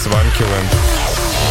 Swankiewem.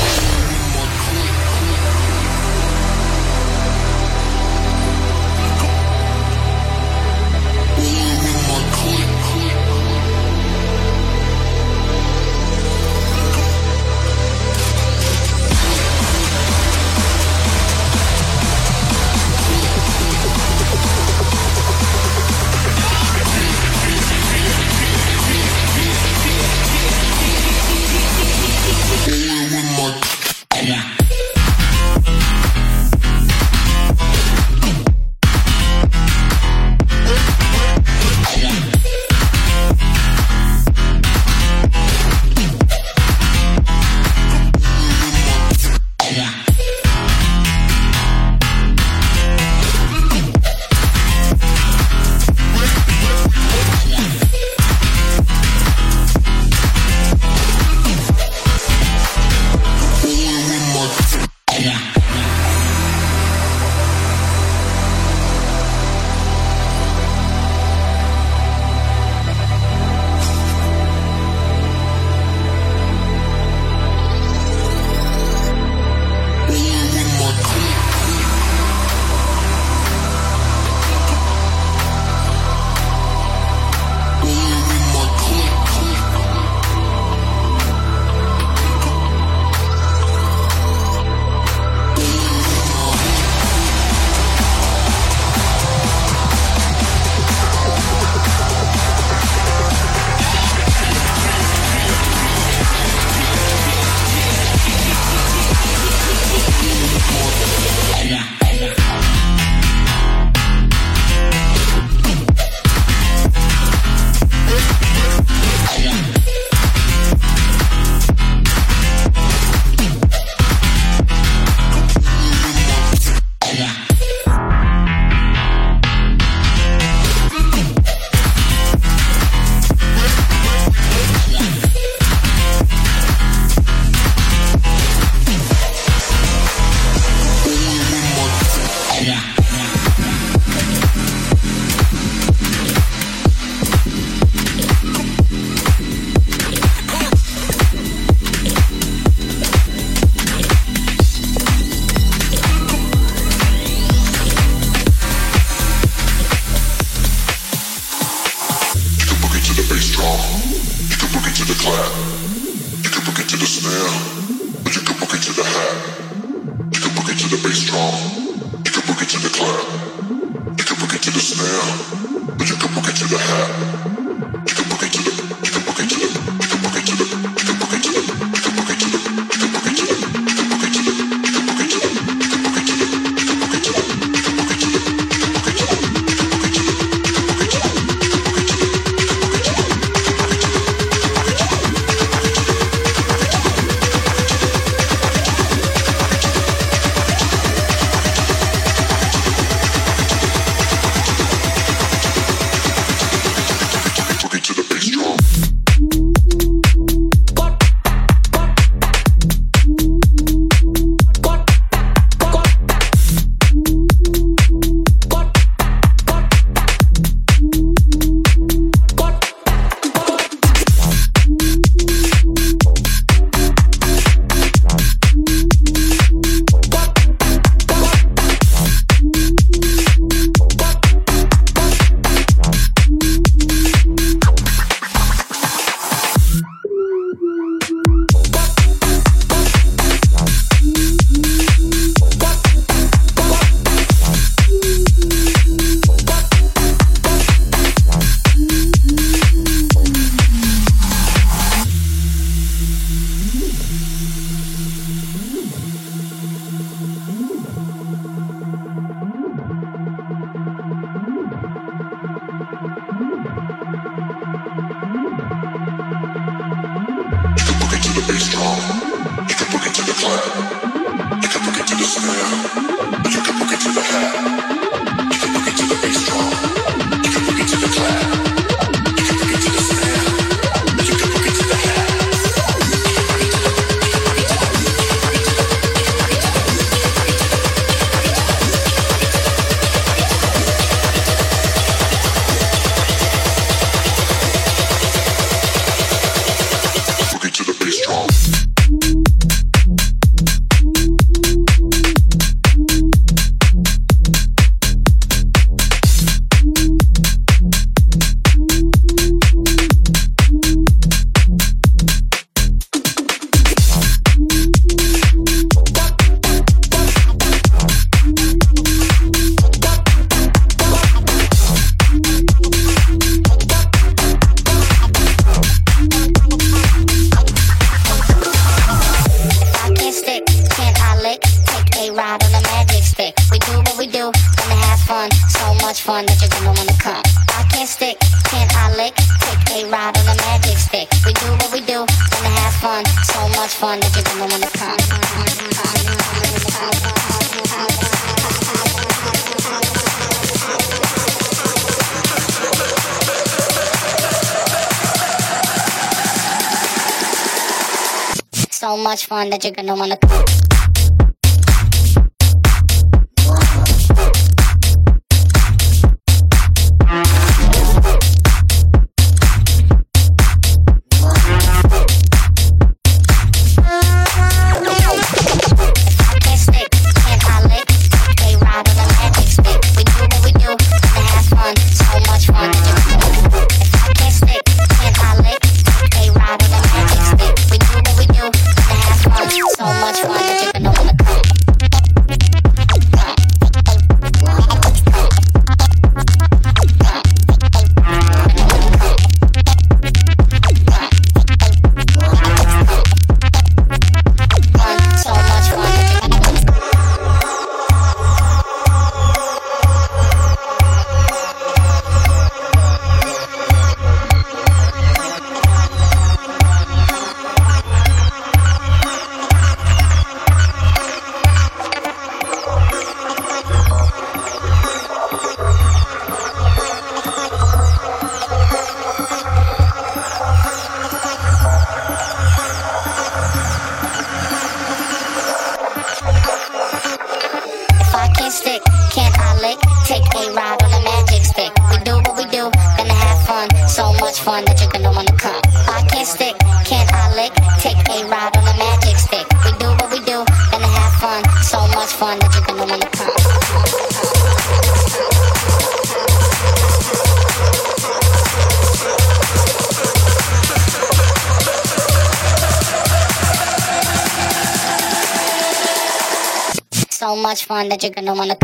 Fun that you're gonna wanna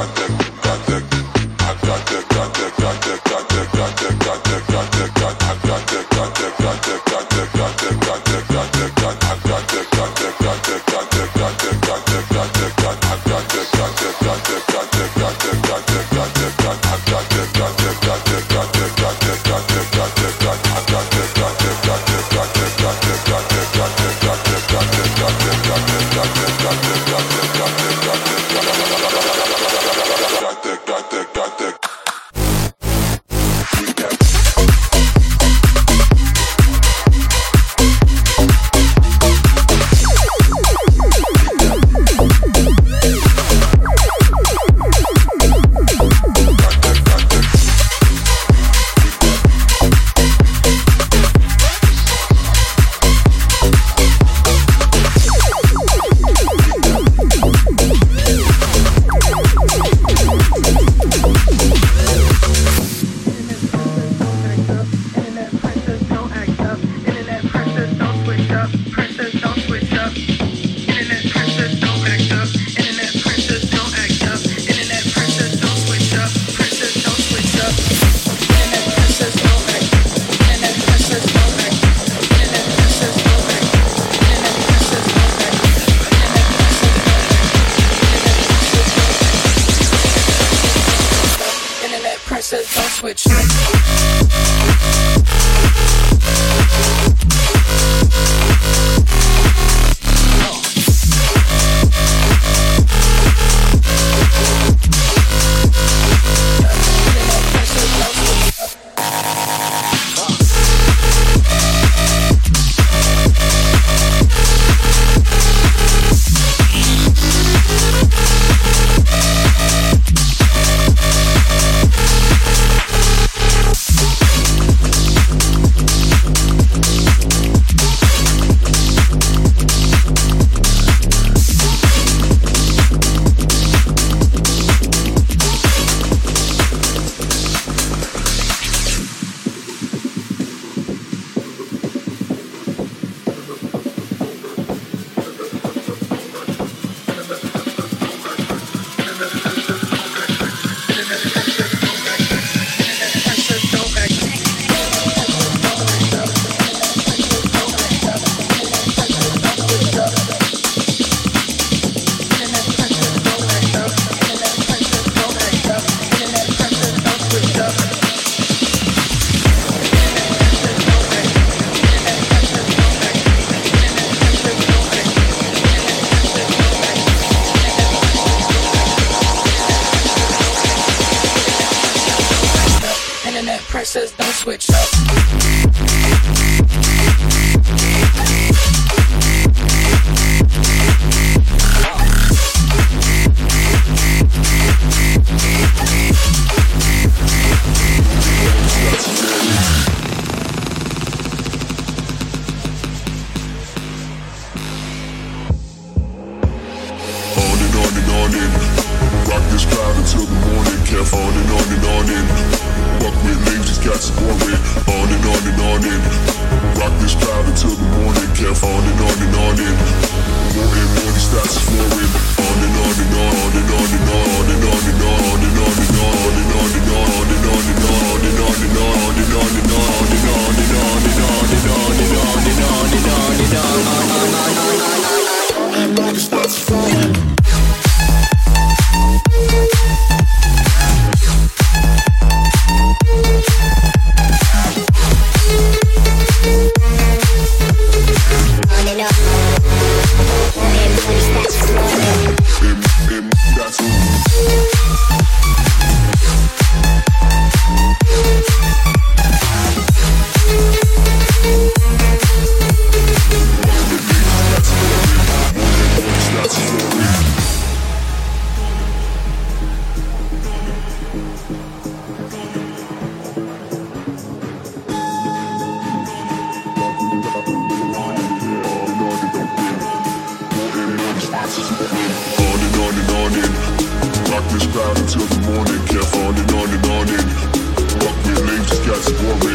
shotgun. war.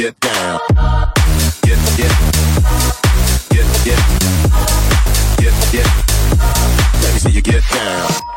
get down. Get, get, get, get, get, get. Let me see you get down.